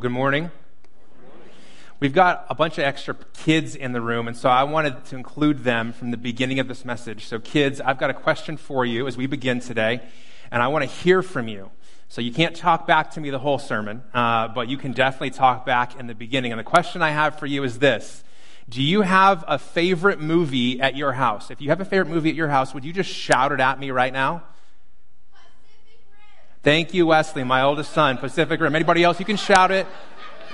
Well, good morning. We've got a bunch of extra kids in the room, and so I wanted to include them from the beginning of this message. So, kids, I've got a question for you as we begin today, and I want to hear from you. So, you can't talk back to me the whole sermon, uh, but you can definitely talk back in the beginning. And the question I have for you is this Do you have a favorite movie at your house? If you have a favorite movie at your house, would you just shout it at me right now? Thank you, Wesley, my oldest son, Pacific Rim. Anybody else? You can shout it.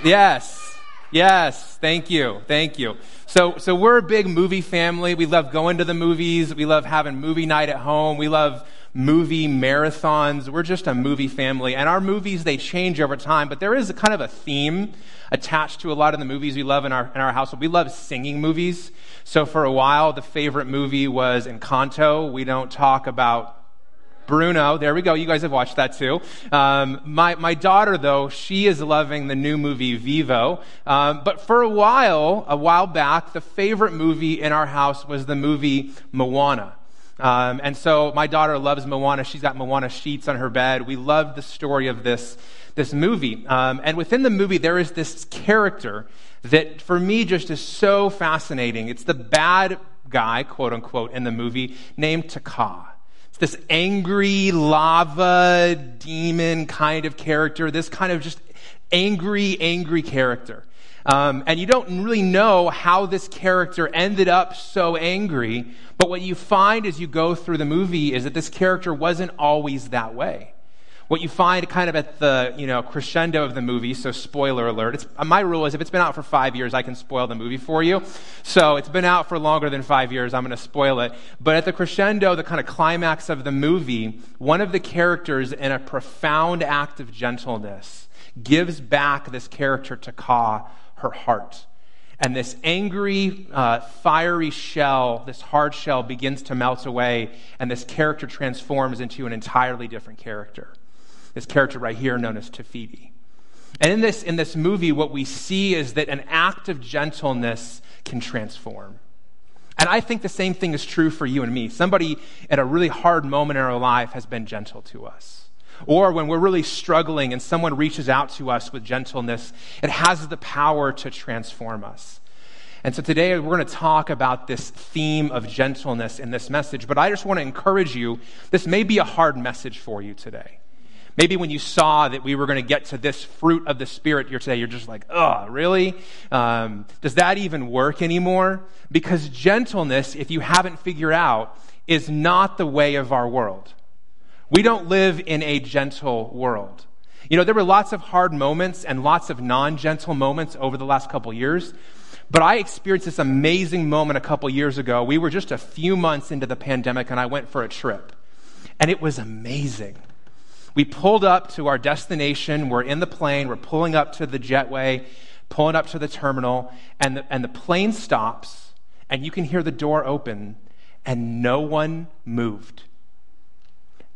Yes. Yes. Thank you. Thank you. So, so we're a big movie family. We love going to the movies. We love having movie night at home. We love movie marathons. We're just a movie family. And our movies, they change over time, but there is a kind of a theme attached to a lot of the movies we love in our, in our household. We love singing movies. So for a while, the favorite movie was Encanto. We don't talk about Bruno. There we go. You guys have watched that too. Um, my, my daughter, though, she is loving the new movie Vivo. Um, but for a while, a while back, the favorite movie in our house was the movie Moana. Um, and so my daughter loves Moana. She's got Moana sheets on her bed. We love the story of this, this movie. Um, and within the movie, there is this character that for me just is so fascinating. It's the bad guy, quote unquote, in the movie named Te Kā this angry lava demon kind of character, this kind of just angry, angry character. Um, and you don't really know how this character ended up so angry, but what you find as you go through the movie is that this character wasn't always that way. What you find kind of at the, you know, crescendo of the movie, so spoiler alert, it's, my rule is if it's been out for five years, I can spoil the movie for you. So it's been out for longer than five years, I'm going to spoil it. But at the crescendo, the kind of climax of the movie, one of the characters in a profound act of gentleness gives back this character Te Kā her heart. And this angry, uh, fiery shell, this hard shell, begins to melt away, and this character transforms into an entirely different character this character right here known as Te And in this, in this movie, what we see is that an act of gentleness can transform. And I think the same thing is true for you and me. Somebody at a really hard moment in our life has been gentle to us. Or when we're really struggling and someone reaches out to us with gentleness, it has the power to transform us. And so today we're going to talk about this theme of gentleness in this message, but I just want to encourage you. This may be a hard message for you today. Maybe when you saw that we were going to get to this fruit of the Spirit here today, you're just like, oh, really? Um, does that even work anymore? Because gentleness, if you haven't figured out, is not the way of our world. We don't live in a gentle world. You know, there were lots of hard moments and lots of non gentle moments over the last couple years. But I experienced this amazing moment a couple years ago. We were just a few months into the pandemic and I went for a trip. And it was amazing. We pulled up to our destination. We're in the plane. We're pulling up to the jetway, pulling up to the terminal, and the, and the plane stops, and you can hear the door open, and no one moved.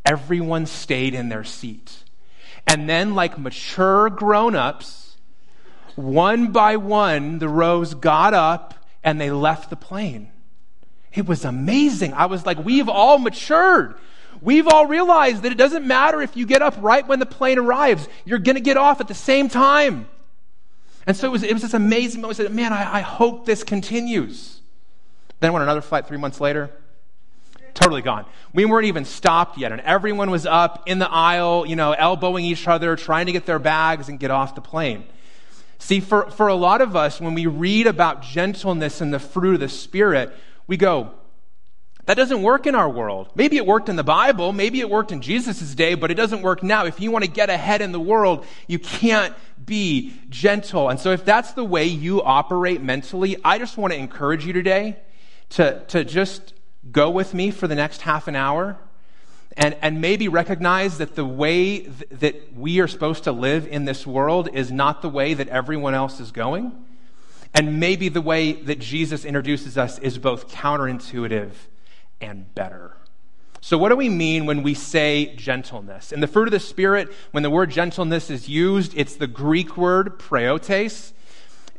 Everyone stayed in their seat. And then, like mature grown ups, one by one, the rows got up and they left the plane. It was amazing. I was like, we've all matured. We've all realized that it doesn't matter if you get up right when the plane arrives, you're going to get off at the same time. And so it was, it was this amazing moment. I said, man, I, I hope this continues. Then went another flight three months later. Totally gone. We weren't even stopped yet, and everyone was up in the aisle, you know, elbowing each other, trying to get their bags and get off the plane. See, for, for a lot of us, when we read about gentleness and the fruit of the Spirit, we go, that doesn't work in our world. Maybe it worked in the Bible, maybe it worked in Jesus' day, but it doesn't work now. If you want to get ahead in the world, you can't be gentle. And so if that's the way you operate mentally, I just want to encourage you today to, to just go with me for the next half an hour and, and maybe recognize that the way th- that we are supposed to live in this world is not the way that everyone else is going. And maybe the way that Jesus introduces us is both counterintuitive and better. So, what do we mean when we say gentleness? In the fruit of the Spirit, when the word gentleness is used, it's the Greek word praotes.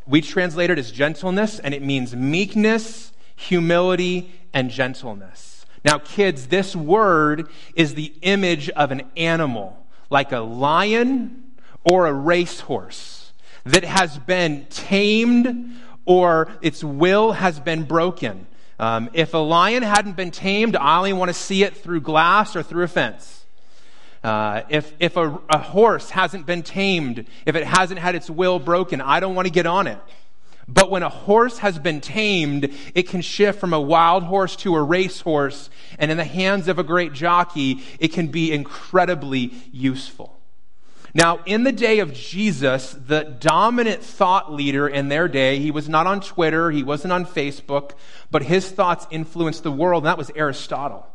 We translate it as gentleness, and it means meekness, humility, and gentleness. Now, kids, this word is the image of an animal, like a lion or a racehorse. that has been tamed or its will has been broken. Um, if a lion hadn't been tamed, I only want to see it through glass or through a fence. Uh, if if a, a horse hasn't been tamed, if it hasn't had its will broken, I don't want to get on it. But when a horse has been tamed, it can shift from a wild horse to a racehorse, and in the hands of a great jockey, it can be incredibly useful. Now, in the day of Jesus, the dominant thought leader in their day, he was not on Twitter, he wasn't on Facebook, but his thoughts influenced the world, and that was Aristotle.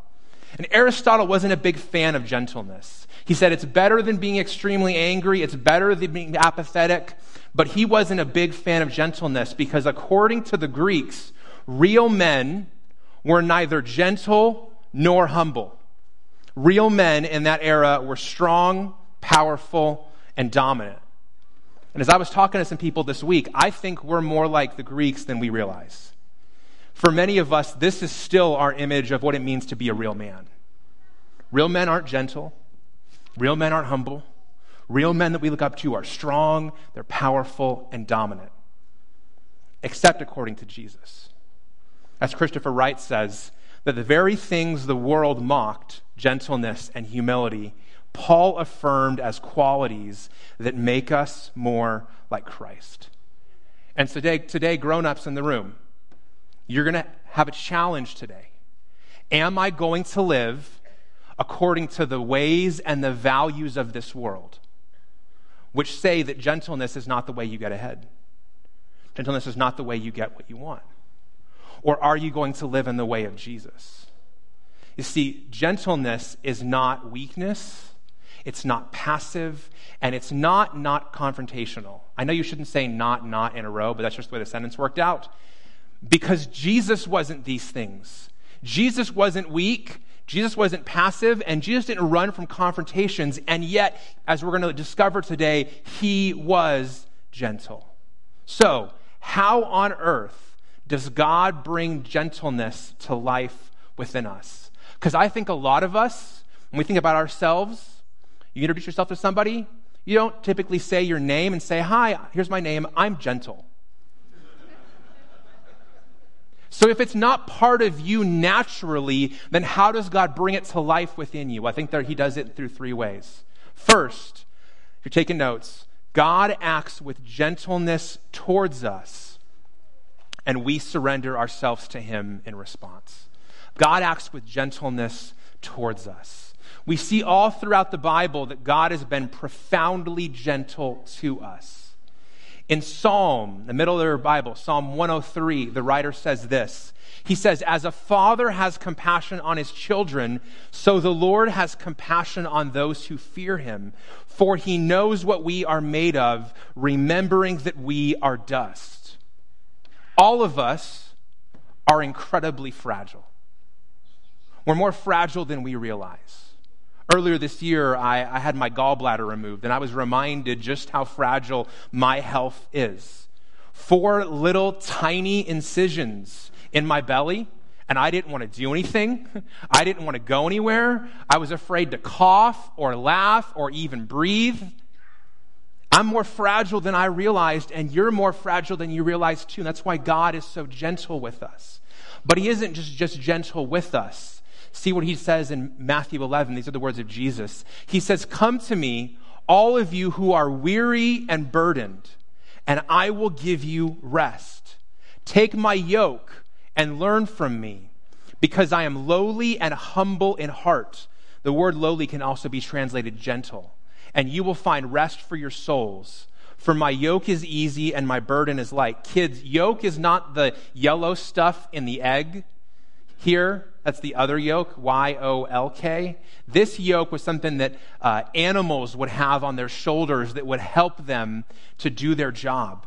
And Aristotle wasn't a big fan of gentleness. He said it's better than being extremely angry, it's better than being apathetic, but he wasn't a big fan of gentleness because, according to the Greeks, real men were neither gentle nor humble. Real men in that era were strong, powerful, and dominant. And as I was talking to some people this week, I think we're more like the Greeks than we realize. For many of us, this is still our image of what it means to be a real man. Real men aren't gentle, real men aren't humble. Real men that we look up to are strong, they're powerful, and dominant, except according to Jesus. As Christopher Wright says, that the very things the world mocked, gentleness and humility, Paul affirmed as qualities that make us more like Christ. And today, today grown ups in the room, you're going to have a challenge today. Am I going to live according to the ways and the values of this world? which say that gentleness is not the way you get ahead. Gentleness is not the way you get what you want. Or are you going to live in the way of Jesus? You see, gentleness is not weakness, it's not passive, and it's not not confrontational. I know you shouldn't say not, not in a row, but that's just the way the sentence worked out. Because Jesus wasn't these things. Jesus wasn't weak. Jesus wasn't passive and Jesus didn't run from confrontations, and yet, as we're going to discover today, he was gentle. So, how on earth does God bring gentleness to life within us? Because I think a lot of us, when we think about ourselves, you introduce yourself to somebody, you don't typically say your name and say, Hi, here's my name, I'm gentle. So if it's not part of you naturally, then how does God bring it to life within you? I think that he does it through three ways. First, if you're taking notes, God acts with gentleness towards us, and we surrender ourselves to him in response. God acts with gentleness towards us. We see all throughout the Bible that God has been profoundly gentle to us. In Psalm, the middle of their Bible, Psalm 103, the writer says this. He says, As a father has compassion on his children, so the Lord has compassion on those who fear him. For he knows what we are made of, remembering that we are dust. All of us are incredibly fragile. We're more fragile than we realize. Earlier this year, I, I, had my gallbladder removed, and I was reminded just how fragile my health is. Four little tiny incisions in my belly, and I didn't want to do anything. I didn't want to go anywhere. I was afraid to cough or laugh or even breathe. I'm more fragile than I realized, and you're more fragile than you realize too. And that's why God is so gentle with us. But He isn't just, just gentle with us. See what he says in Matthew 11. These are the words of Jesus. He says, Come to me, all of you who are weary and burdened, and I will give you rest. Take my yoke and learn from me, because I am lowly and humble in heart. The word lowly can also be translated gentle. And you will find rest for your souls. For my yoke is easy and my burden is light. Kids, yoke is not the yellow stuff in the egg here that's the other yoke, Y O L K. This yoke was something that uh, animals would have on their shoulders that would help them to do their job.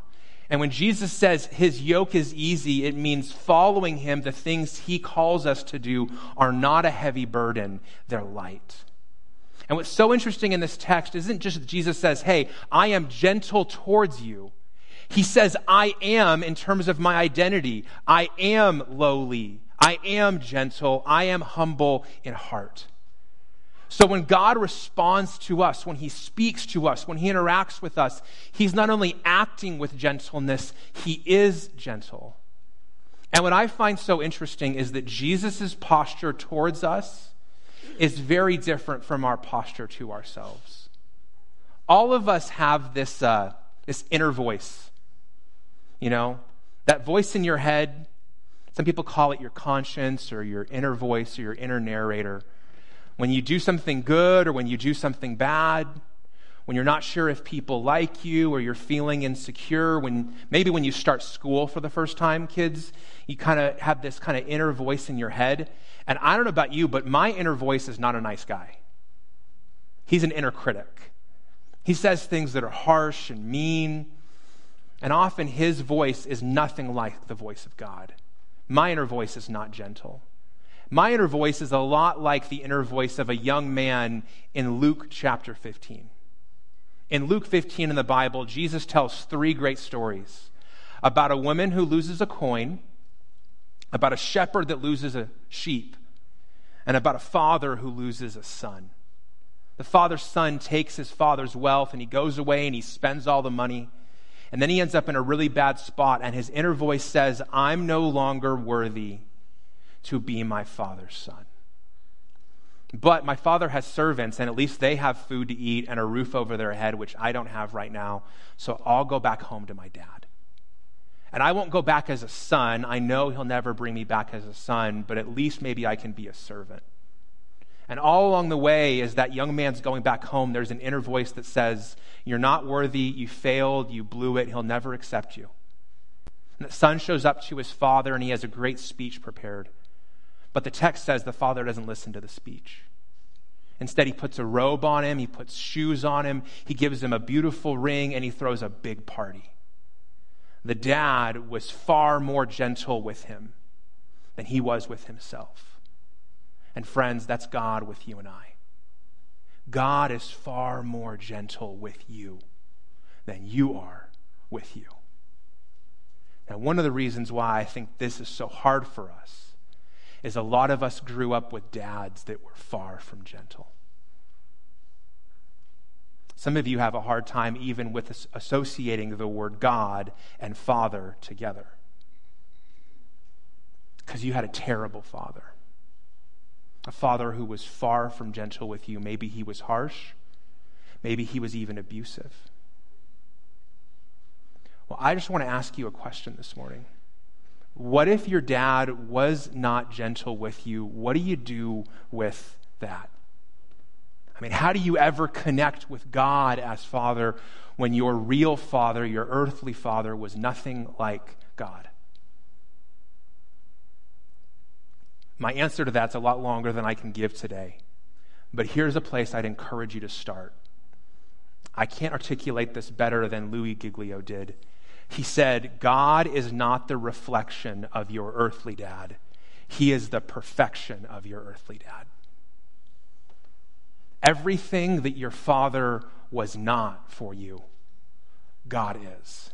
And when Jesus says his yoke is easy, it means following him, the things he calls us to do are not a heavy burden, they're light. And what's so interesting in this text isn't just that Jesus says, Hey, I am gentle towards you. He says, I am in terms of my identity. I am lowly. I am gentle. I am humble in heart. So when God responds to us, when he speaks to us, when he interacts with us, he's not only acting with gentleness, he is gentle. And what I find so interesting is that Jesus' posture towards us is very different from our posture to ourselves. All of us have this, uh, this inner voice, you know, that voice in your head. Some people call it your conscience or your inner voice or your inner narrator when you do something good or when you do something bad, when you're not sure if people like you or you're feeling insecure, when maybe when you start school for the first time, kids, you kind of have this kind of inner voice in your head. And I don't know about you, but my inner voice is not a nice guy. He's an inner critic. He says things that are harsh and mean, and often his voice is nothing like the voice of God. My inner voice is not gentle. My inner voice is a lot like the inner voice of a young man in Luke chapter 15. In Luke 15 in the Bible, Jesus tells three great stories about a woman who loses a coin, about a shepherd that loses a sheep, and about a father who loses a son. The father's son takes his father's wealth and he goes away and he spends all the money. And then he ends up in a really bad spot, and his inner voice says, I'm no longer worthy to be my father's son. But my father has servants, and at least they have food to eat and a roof over their head, which I don't have right now. So I'll go back home to my dad. And I won't go back as a son. I know he'll never bring me back as a son, but at least maybe I can be a servant. And all along the way, as that young man's going back home, there's an inner voice that says, You're not worthy, you failed, you blew it, he'll never accept you. And the son shows up to his father, and he has a great speech prepared. But the text says the father doesn't listen to the speech. Instead, he puts a robe on him, he puts shoes on him, he gives him a beautiful ring, and he throws a big party. The dad was far more gentle with him than he was with himself. And friends, that's God with you and I. God is far more gentle with you than you are with you. Now, one of the reasons why I think this is so hard for us is a lot of us grew up with dads that were far from gentle. Some of you have a hard time even with associating the word God and father together because you had a terrible father. A father who was far from gentle with you. Maybe he was harsh. Maybe he was even abusive. Well, I just want to ask you a question this morning. What if your dad was not gentle with you? What do you do with that? I mean, how do you ever connect with God as Father when your real Father, your earthly Father, was nothing like God? My answer to that's a lot longer than I can give today. But here's a place I'd encourage you to start. I can't articulate this better than Louis Giglio did. He said, God is not the reflection of your earthly dad, He is the perfection of your earthly dad. Everything that your father was not for you, God is.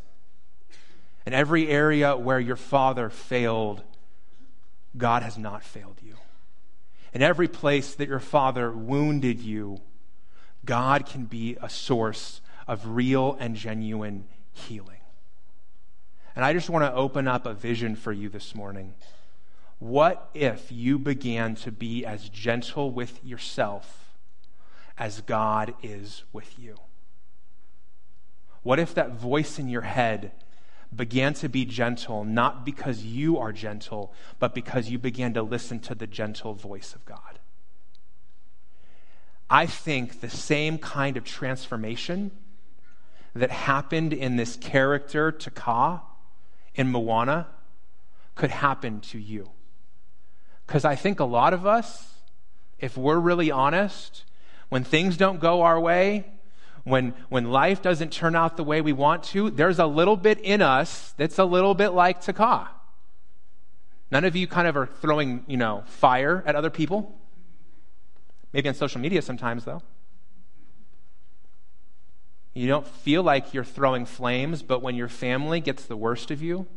In every area where your father failed, God has not failed you. In every place that your father wounded you, God can be a source of real and genuine healing. And I just want to open up a vision for you this morning. What if you began to be as gentle with yourself as God is with you? What if that voice in your head began to be gentle, not because you are gentle, but because you began to listen to the gentle voice of God? I think the same kind of transformation that happened in this character, Te Kā, in Moana could happen to you. Because I think a lot of us, if we're really honest, when things don't go our way, when, when life doesn't turn out the way we want to, there's a little bit in us that's a little bit like Te Kā. None of you kind of are throwing, you know, fire at other people. Maybe on social media sometimes, though. You don't feel like you're throwing flames, but when your family gets the worst of you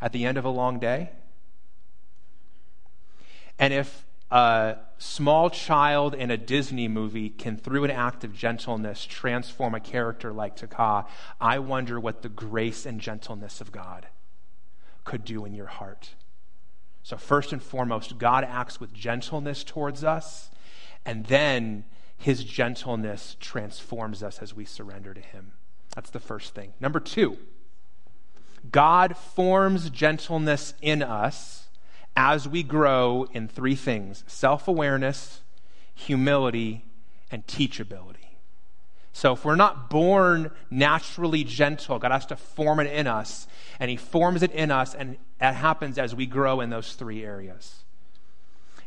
at the end of a long day, and if a small child in a Disney movie can, through an act of gentleness, transform a character like Te Kā, I wonder what the grace and gentleness of God could do in your heart. So, first and foremost, God acts with gentleness towards us, and then his gentleness transforms us as we surrender to him. That's the first thing. Number two, God forms gentleness in us as we grow in three things self awareness, humility, and teachability. So if we're not born naturally gentle, God has to form it in us, and He forms it in us, and that happens as we grow in those three areas.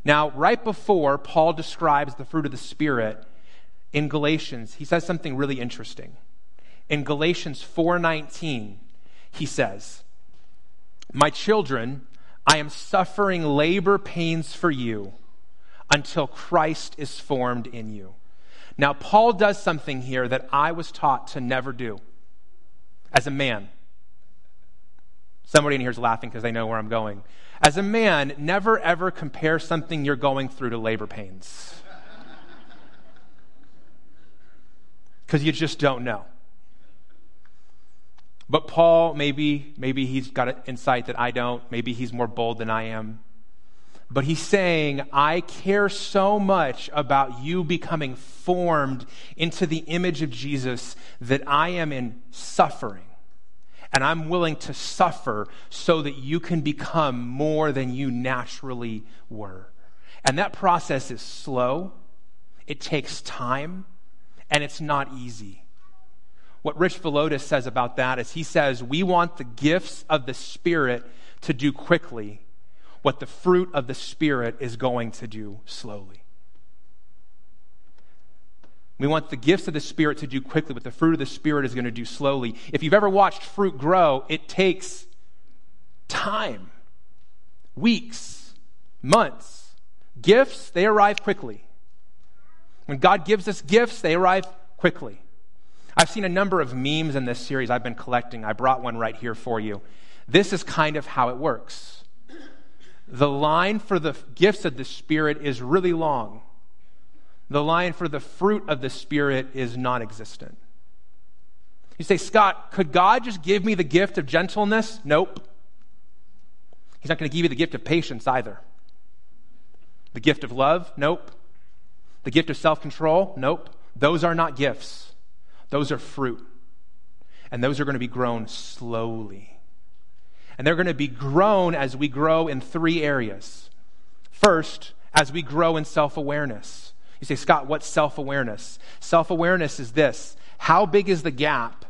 Now, right before Paul describes the fruit of the Spirit in Galatians, he says something really interesting. In Galatians 4:19, he says, My children, I am suffering labor pains for you until Christ is formed in you. Now, Paul does something here that I was taught to never do as a man. Somebody in here is laughing because they know where I'm going. As a man, never ever compare something you're going through to labor pains. Because you just don't know. But Paul, maybe, maybe he's got an insight that I don't. Maybe he's more bold than I am. But he's saying, I care so much about you becoming formed into the image of Jesus that I am in suffering. And I'm willing to suffer so that you can become more than you naturally were. And that process is slow, it takes time, and it's not easy. What Rich Villodas says about that is he says, We want the gifts of the Spirit to do quickly what the fruit of the Spirit is going to do slowly. We want the gifts of the Spirit to do quickly what the fruit of the Spirit is going to do slowly. If you've ever watched fruit grow, it takes time weeks, months. Gifts, they arrive quickly. When God gives us gifts, they arrive quickly. I've seen a number of memes in this series I've been collecting. I brought one right here for you. This is kind of how it works. The line for the gifts of the Spirit is really long. The line for the fruit of the Spirit is non existent. You say, Scott, could God just give me the gift of gentleness? Nope. He's not going to give you the gift of patience either. The gift of love? Nope. The gift of self control? Nope. Those are not gifts. Those are fruit. And those are going to be grown slowly. And they're going to be grown as we grow in three areas. First, as we grow in self awareness. You say, Scott, what's self awareness? Self awareness is this How big is the gap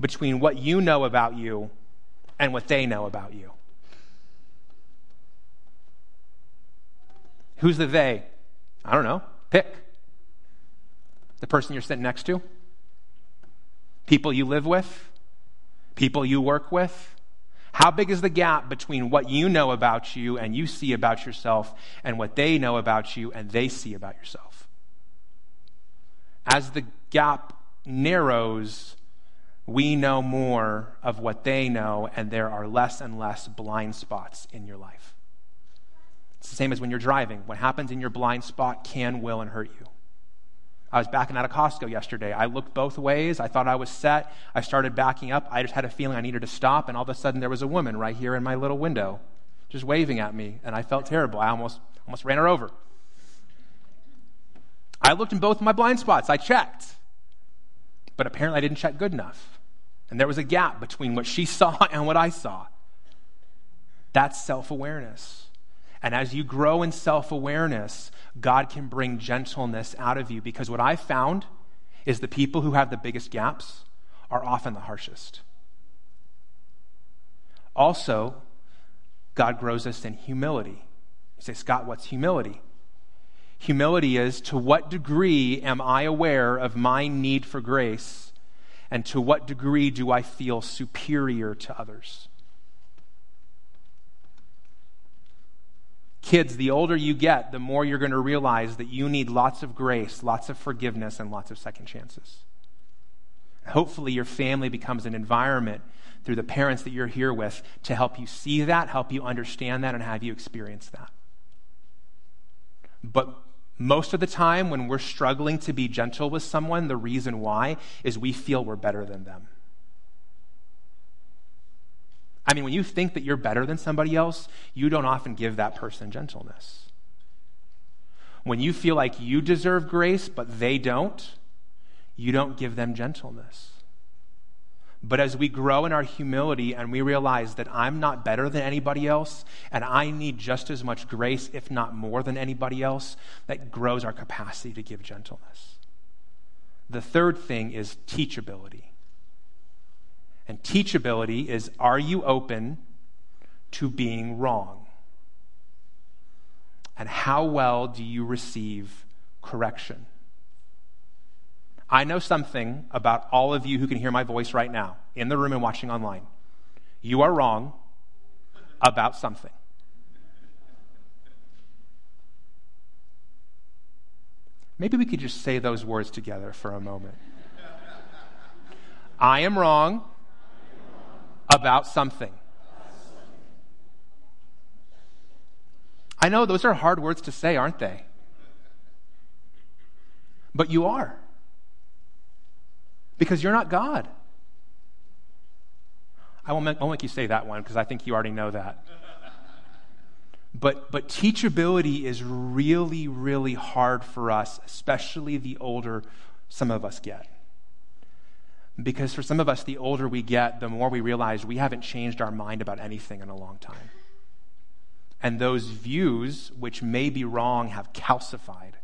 between what you know about you and what they know about you? Who's the they? I don't know. Pick. The person you're sitting next to? People you live with? People you work with? How big is the gap between what you know about you and you see about yourself and what they know about you and they see about yourself? As the gap narrows, we know more of what they know, and there are less and less blind spots in your life. It's the same as when you're driving. What happens in your blind spot can, will, and hurt you. I was backing out of Costco yesterday. I looked both ways. I thought I was set. I started backing up. I just had a feeling I needed to stop, and all of a sudden there was a woman right here in my little window just waving at me, and I felt terrible. I almost, almost ran her over. I looked in both my blind spots. I checked. But apparently I didn't check good enough. And there was a gap between what she saw and what I saw. That's self awareness. And as you grow in self awareness, God can bring gentleness out of you because what I've found is the people who have the biggest gaps are often the harshest. Also, God grows us in humility. You say, Scott, what's humility? Humility is to what degree am I aware of my need for grace, and to what degree do I feel superior to others? Kids, the older you get, the more you're going to realize that you need lots of grace, lots of forgiveness, and lots of second chances. Hopefully, your family becomes an environment through the parents that you're here with to help you see that, help you understand that, and have you experience that. But most of the time, when we're struggling to be gentle with someone, the reason why is we feel we're better than them. I mean, when you think that you're better than somebody else, you don't often give that person gentleness. When you feel like you deserve grace, but they don't, you don't give them gentleness. But as we grow in our humility and we realize that I'm not better than anybody else and I need just as much grace, if not more than anybody else, that grows our capacity to give gentleness. The third thing is teachability. And teachability is are you open to being wrong? And how well do you receive correction? I know something about all of you who can hear my voice right now, in the room and watching online. You are wrong about something. Maybe we could just say those words together for a moment. I am wrong about something. I know those are hard words to say, aren't they? But you are. Because you're not God. I won't make, won't make you say that one because I think you already know that. But, but teachability is really, really hard for us, especially the older some of us get. Because for some of us, the older we get, the more we realize we haven't changed our mind about anything in a long time. And those views, which may be wrong, have calcified.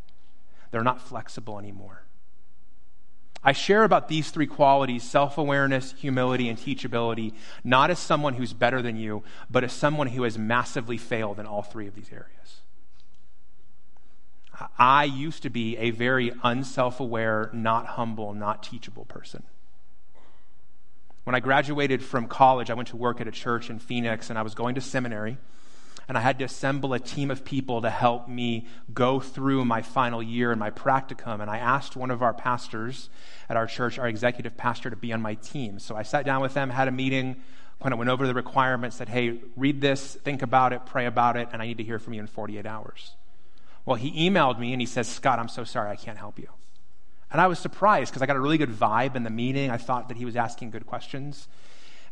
They're not flexible anymore. I share about these three qualities self awareness, humility, and teachability not as someone who's better than you, but as someone who has massively failed in all three of these areas. I used to be a very unself aware, not humble, not teachable person. When I graduated from college, I went to work at a church in Phoenix and I was going to seminary. And I had to assemble a team of people to help me go through my final year and my practicum. And I asked one of our pastors at our church, our executive pastor, to be on my team. So I sat down with them, had a meeting, kind of went over the requirements, said, hey, read this, think about it, pray about it, and I need to hear from you in 48 hours. Well, he emailed me and he says, Scott, I'm so sorry, I can't help you. And I was surprised because I got a really good vibe in the meeting. I thought that he was asking good questions.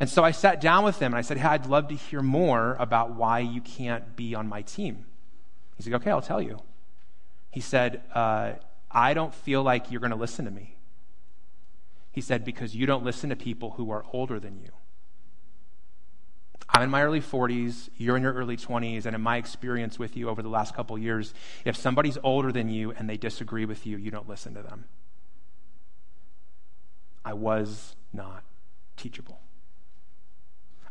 And so I sat down with him and I said, Hey, I'd love to hear more about why you can't be on my team. He said, Okay, I'll tell you. He said, uh, I don't feel like you're going to listen to me. He said, Because you don't listen to people who are older than you. I'm in my early 40s, you're in your early 20s, and in my experience with you over the last couple years, if somebody's older than you and they disagree with you, you don't listen to them. I was not teachable.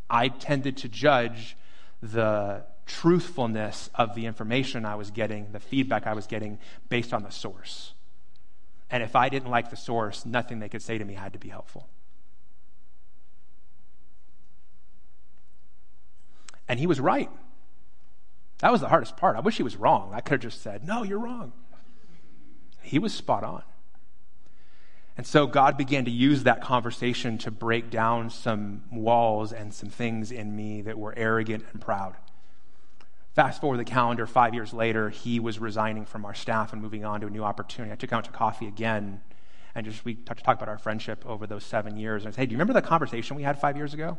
I tended to judge the truthfulness of the information I was getting, the feedback I was getting, based on the source. And if I didn't like the source, nothing they could say to me had to be helpful. And he was right. That was the hardest part. I wish he was wrong. I could have just said, No, you're wrong. He was spot on. And so God began to use that conversation to break down some walls and some things in me that were arrogant and proud. Fast forward the calendar, five years later, he was resigning from our staff and moving on to a new opportunity. I took him out to coffee again, and just we talked talk about our friendship over those seven years. And I said, Hey, do you remember the conversation we had five years ago?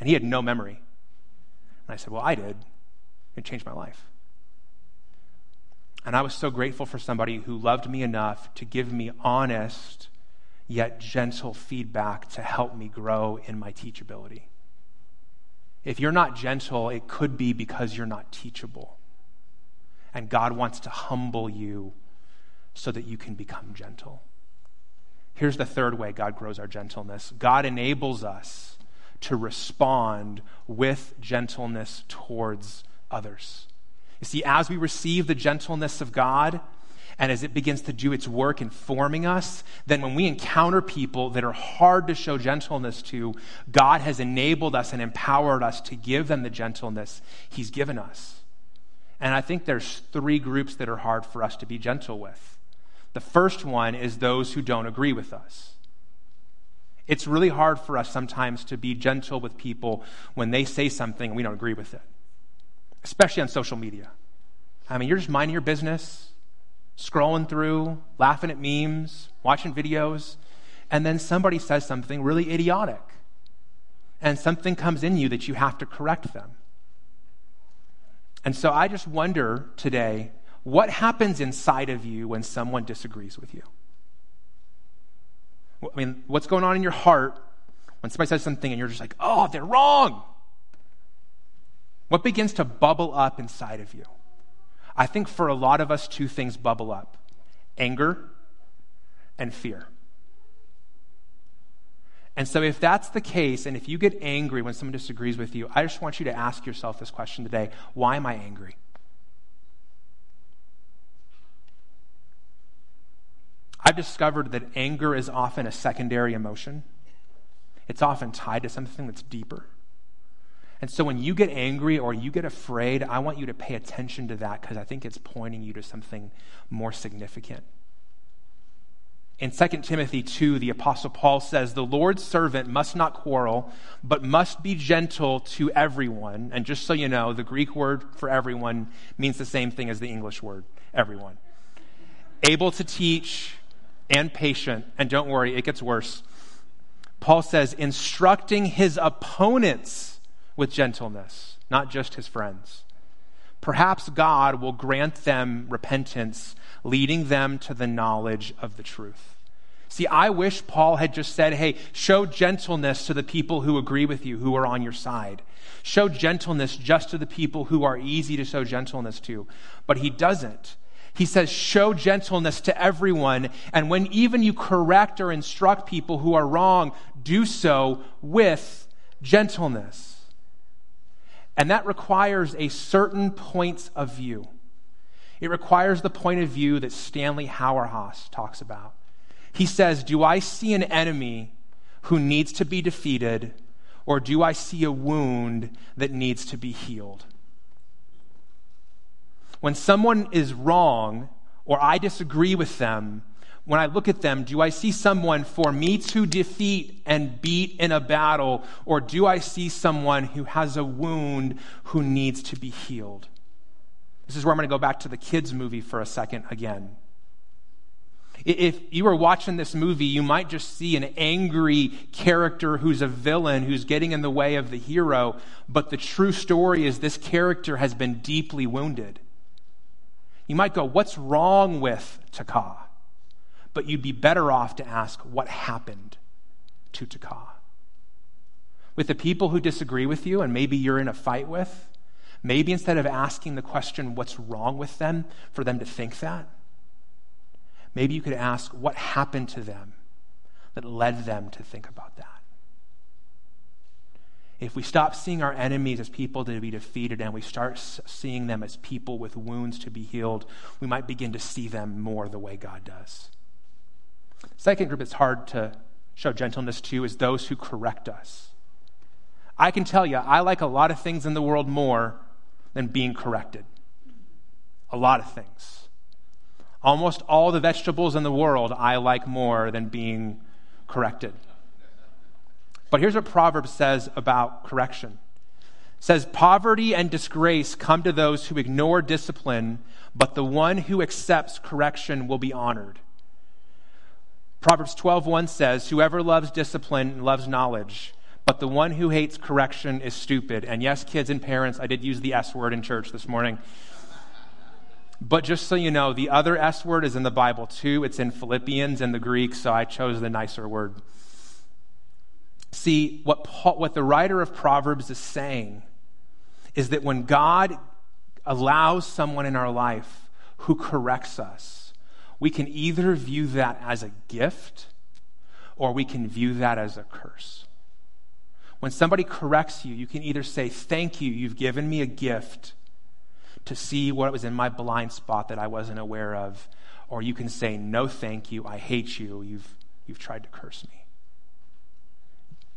And he had no memory. And I said, Well, I did. It changed my life. And I was so grateful for somebody who loved me enough to give me honest, yet gentle feedback to help me grow in my teachability. If you're not gentle, it could be because you're not teachable. And God wants to humble you so that you can become gentle. Here's the third way God grows our gentleness God enables us to respond with gentleness towards others. You see, as we receive the gentleness of God, and as it begins to do its work in forming us, then when we encounter people that are hard to show gentleness to, God has enabled us and empowered us to give them the gentleness He's given us. And I think there's three groups that are hard for us to be gentle with. The first one is those who don't agree with us. It's really hard for us sometimes to be gentle with people when they say something and we don't agree with it, especially on social media. I mean, you're just minding your business, scrolling through, laughing at memes, watching videos, and then somebody says something really idiotic. And something comes in you that you have to correct them. And so I just wonder today what happens inside of you when someone disagrees with you? I mean, what's going on in your heart when somebody says something and you're just like, oh, they're wrong? What begins to bubble up inside of you? I think for a lot of us, two things bubble up anger and fear. And so, if that's the case, and if you get angry when someone disagrees with you, I just want you to ask yourself this question today why am I angry? I've discovered that anger is often a secondary emotion. It's often tied to something that's deeper. And so when you get angry or you get afraid, I want you to pay attention to that because I think it's pointing you to something more significant. In 2 Timothy 2, the Apostle Paul says, The Lord's servant must not quarrel, but must be gentle to everyone. And just so you know, the Greek word for everyone means the same thing as the English word, everyone. Able to teach, and patient. And don't worry, it gets worse. Paul says, instructing his opponents with gentleness, not just his friends. Perhaps God will grant them repentance, leading them to the knowledge of the truth. See, I wish Paul had just said, hey, show gentleness to the people who agree with you, who are on your side. Show gentleness just to the people who are easy to show gentleness to. But he doesn't. He says, show gentleness to everyone. And when even you correct or instruct people who are wrong, do so with gentleness. And that requires a certain point of view. It requires the point of view that Stanley Hauerwas talks about. He says, Do I see an enemy who needs to be defeated, or do I see a wound that needs to be healed? When someone is wrong or I disagree with them, when I look at them, do I see someone for me to defeat and beat in a battle, or do I see someone who has a wound who needs to be healed? This is where I'm going to go back to the kids' movie for a second again. If you were watching this movie, you might just see an angry character who's a villain who's getting in the way of the hero, but the true story is this character has been deeply wounded. You might go, What's wrong with Te Kā? But you'd be better off to ask, What happened to Te Kā? With the people who disagree with you and maybe you're in a fight with, maybe instead of asking the question, What's wrong with them, for them to think that, maybe you could ask, What happened to them that led them to think about that? If we stop seeing our enemies as people to be defeated and we start seeing them as people with wounds to be healed, we might begin to see them more the way God does. Second group it's hard to show gentleness to is those who correct us. I can tell you, I like a lot of things in the world more than being corrected. A lot of things. Almost all the vegetables in the world I like more than being corrected. But here's what Proverbs says about correction. It says poverty and disgrace come to those who ignore discipline, but the one who accepts correction will be honored. Proverbs 12:1 says, "Whoever loves discipline loves knowledge, but the one who hates correction is stupid." And yes, kids and parents, I did use the S word in church this morning. But just so you know, the other S word is in the Bible too. It's in Philippians in the Greek, so I chose the nicer word. See, what, Paul, what the writer of Proverbs is saying is that when God allows someone in our life who corrects us, we can either view that as a gift or we can view that as a curse. When somebody corrects you, you can either say, Thank you, you've given me a gift to see what was in my blind spot that I wasn't aware of, or you can say, No, thank you, I hate you, you've, you've tried to curse me.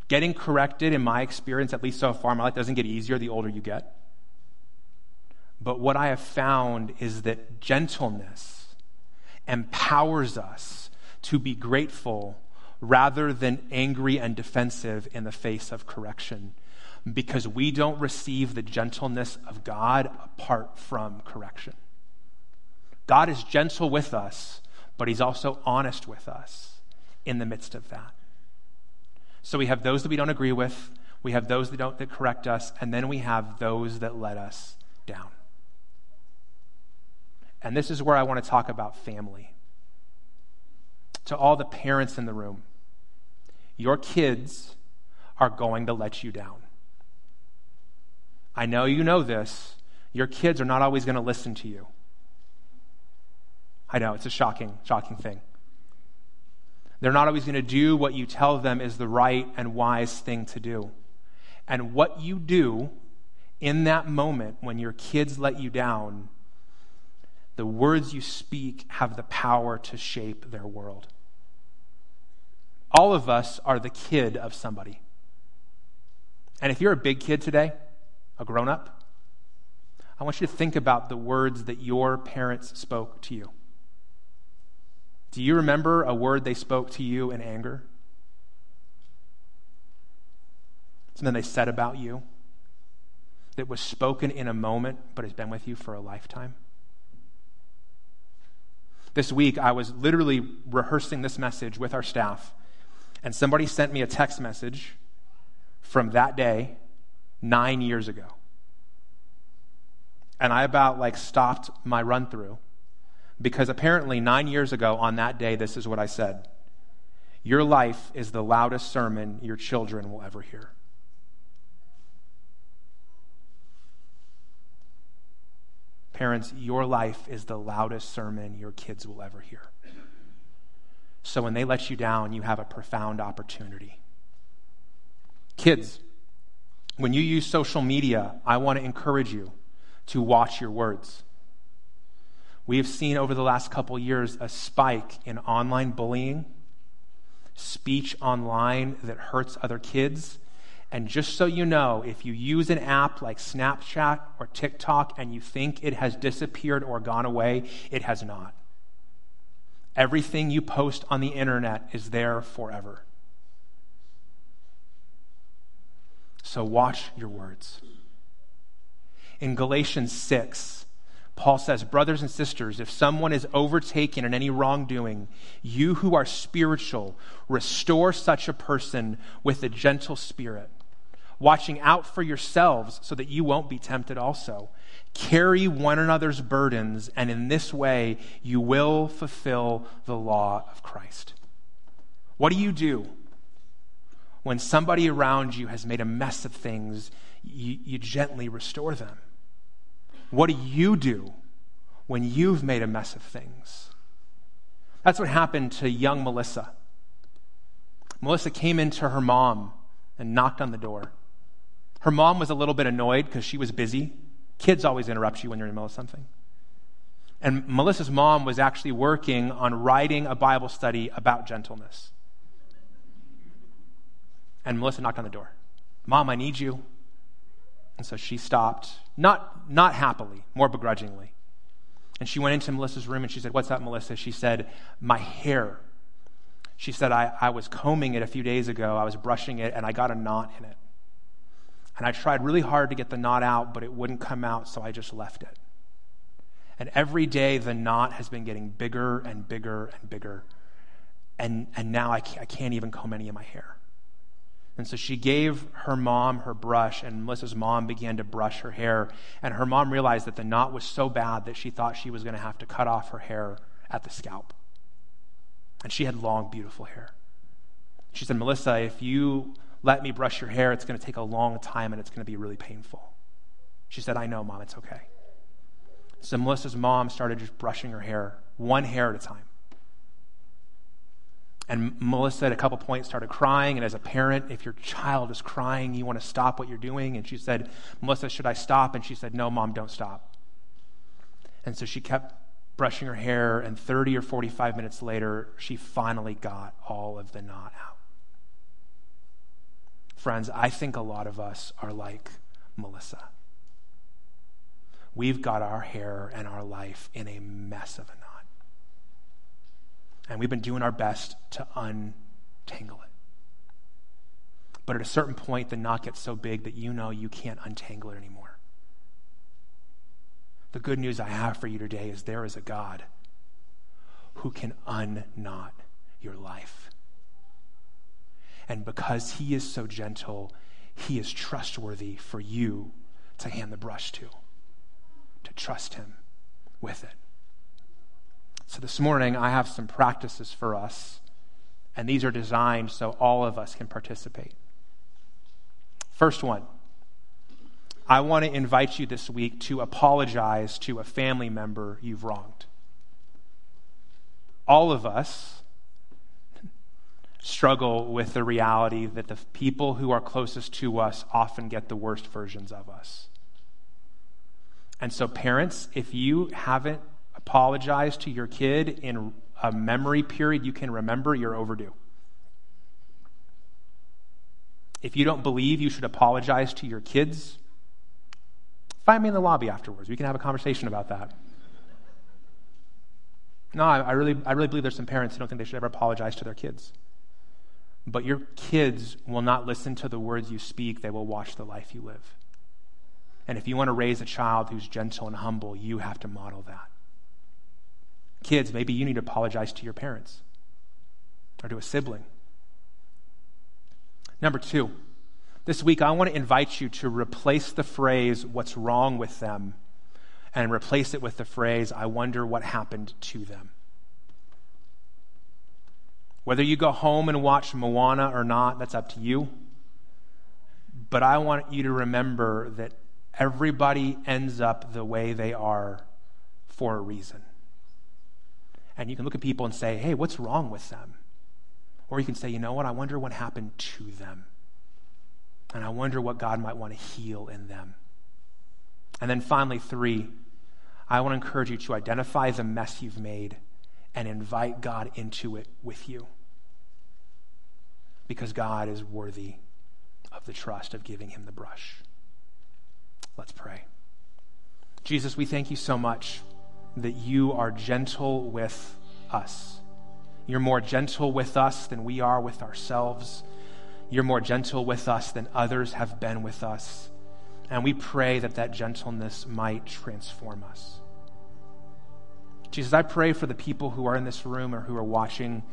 Getting corrected, in my experience, at least so far my life, doesn't get easier the older you get. But what I have found is that gentleness empowers us to be grateful rather than angry and defensive in the face of correction because we don't receive the gentleness of God apart from correction. God is gentle with us, but He's also honest with us in the midst of that. So we have those that we don't agree with, we have those that don't that correct us, and then we have those that let us down. And this is where I want to talk about family. To all the parents in the room, your kids are going to let you down. I know you know this. Your kids are not always going to listen to you. I know, it's a shocking, shocking thing. They're not always going to do what you tell them is the right and wise thing to do. And what you do in that moment when your kids let you down, the words you speak have the power to shape their world. All of us are the kid of somebody. And if you're a big kid today, a grown up, I want you to think about the words that your parents spoke to you. Do you remember a word they spoke to you in anger? Something they said about you that was spoken in a moment but has been with you for a lifetime? This week, I was literally rehearsing this message with our staff, and somebody sent me a text message from that day nine years ago. And I about like stopped my run through because apparently nine years ago on that day, this is what I said Your life is the loudest sermon your children will ever hear. Parents, your life is the loudest sermon your kids will ever hear. So when they let you down, you have a profound opportunity. Kids, when you use social media, I want to encourage you to watch your words. We have seen over the last couple years a spike in online bullying, speech online that hurts other kids, and just so you know, if you use an app like Snapchat or TikTok and you think it has disappeared or gone away, it has not. Everything you post on the internet is there forever. So watch your words. In Galatians 6, Paul says, Brothers and sisters, if someone is overtaken in any wrongdoing, you who are spiritual, restore such a person with a gentle spirit watching out for yourselves so that you won't be tempted also. Carry one another's burdens, and in this way you will fulfill the law of Christ. What do you do when somebody around you has made a mess of things? You, you gently restore them. What do you do when you've made a mess of things? That's what happened to young Melissa. Melissa came into her mom and knocked on the door. Her mom was a little bit annoyed because she was busy. Kids always interrupt you when you're in the middle of something. And Melissa's mom was actually working on writing a Bible study about gentleness. And Melissa knocked on the door. Mom, I need you. And so she stopped, not, not happily, more begrudgingly. And she went into Melissa's room and she said, What's up, Melissa? She said, My hair. She said, I, I was combing it a few days ago. I was brushing it and I got a knot in it. And I tried really hard to get the knot out, but it wouldn't come out, so I just left it. And every day the knot has been getting bigger and bigger and bigger. And, and now I can't, I can't even comb any of my hair. And so she gave her mom her brush, and Melissa's mom began to brush her hair. And her mom realized that the knot was so bad that she thought she was going to have to cut off her hair at the scalp. And she had long, beautiful hair. She said, Melissa, if you let me brush your hair. It's going to take a long time and it's going to be really painful. She said, I know, Mom, it's okay. So Melissa's mom started just brushing her hair, one hair at a time. And Melissa at a couple points started crying. And as a parent, if your child is crying, you want to stop what you're doing. And she said, Melissa, should I stop? And she said, No, Mom, don't stop. And so she kept brushing her hair. And 30 or 45 minutes later, she finally got all of the knot out. Friends, I think a lot of us are like Melissa. We've got our hair and our life in a mess of a knot. And we've been doing our best to untangle it. But at a certain point, the knot gets so big that you know you can't untangle it anymore. The good news I have for you today is there is a God who can unknot your life. And because he is so gentle, he is trustworthy for you to hand the brush to, to trust him with it. So this morning, I have some practices for us, and these are designed so all of us can participate. First one I want to invite you this week to apologize to a family member you've wronged. All of us struggle with the reality that the people who are closest to us often get the worst versions of us. And so, parents, if you haven't apologized to your kid in a memory period you can remember, you're overdue. If you don't believe you should apologize to your kids, find me in the lobby afterwards. We can have a conversation about that. No, I, I, really, I really believe there's some parents who don't think they should ever apologize to their kids. But your kids will not listen to the words you speak, they will watch the life you live. And if you want to raise a child who's gentle and humble, you have to model that. Kids, maybe you need to apologize to your parents or to a sibling. Number two, this week I want to invite you to replace the phrase, what's wrong with them, and replace it with the phrase, I wonder what happened to them. Whether you go home and watch Moana or not, that's up to you. But I want you to remember that everybody ends up the way they are for a reason. And you can look at people and say, hey, what's wrong with them? Or you can say, you know what? I wonder what happened to them. And I wonder what God might want to heal in them. And then finally, three, I want to encourage you to identify the mess you've made and invite God into it with you because God is worthy of the trust of giving him the brush. Let's pray. Jesus, we thank you so much that you are gentle with us. You're more gentle with us than we are with ourselves. You're more gentle with us than others have been with us. And we pray that that gentleness might transform us. Jesus, I pray for the people who are in this room or who are watching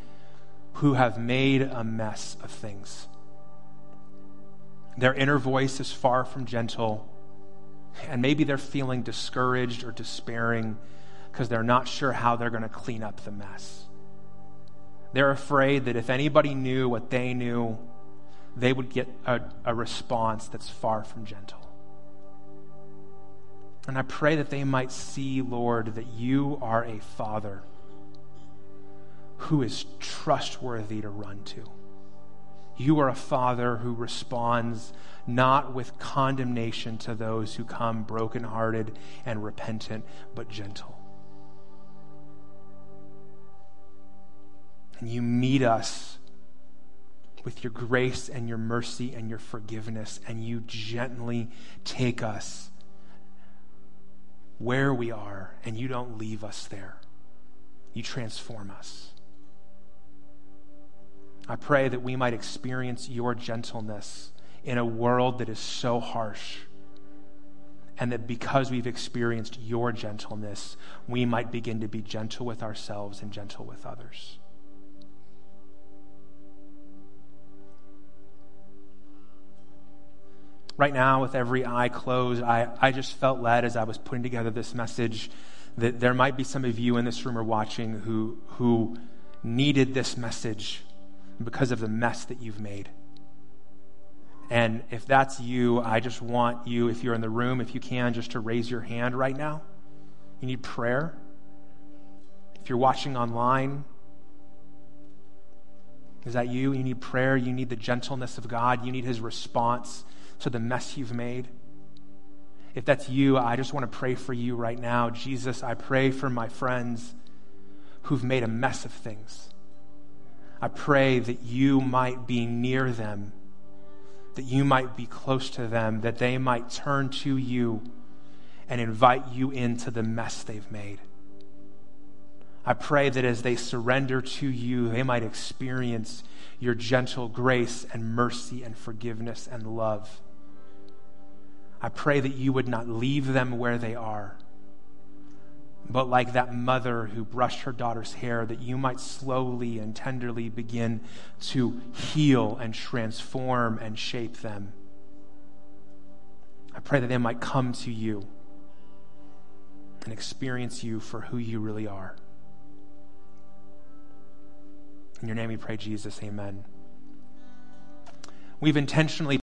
who have made a mess of things. Their inner voice is far from gentle, and maybe they're feeling discouraged or despairing because they're not sure how they're going to clean up the mess. They're afraid that if anybody knew what they knew, they would get a, a response that's far from gentle. And I pray that they might see, Lord, that you are a father who is trustworthy to run to. You are a father who responds not with condemnation to those who come brokenhearted and repentant, but gentle. And you meet us with your grace and your mercy and your forgiveness, and you gently take us where we are, and you don't leave us there. You transform us. I pray that we might experience your gentleness in a world that is so harsh. And that because we've experienced your gentleness, we might begin to be gentle with ourselves and gentle with others. Right now, with every eye closed, I, I just felt led as I was putting together this message that there might be some of you in this room or watching who, who needed this message because of the mess that you've made. And if that's you, I just want you, if you're in the room, if you can, just to raise your hand right now. You need prayer. If you're watching online, is that you? You need prayer. You need the gentleness of God. You need His response to the mess you've made. If that's you, I just want to pray for you right now. Jesus, I pray for my friends who've made a mess of things. I pray that you might be near them, that you might be close to them, that they might turn to you and invite you into the mess they've made. I pray that as they surrender to you, they might experience your gentle grace and mercy and forgiveness and love. I pray that you would not leave them where they are, but like that mother who brushed her daughter's hair, that you might slowly and tenderly begin to heal and transform and shape them. I pray that they might come to you and experience you for who you really are. In your name we pray, Jesus. Amen. We've intentionally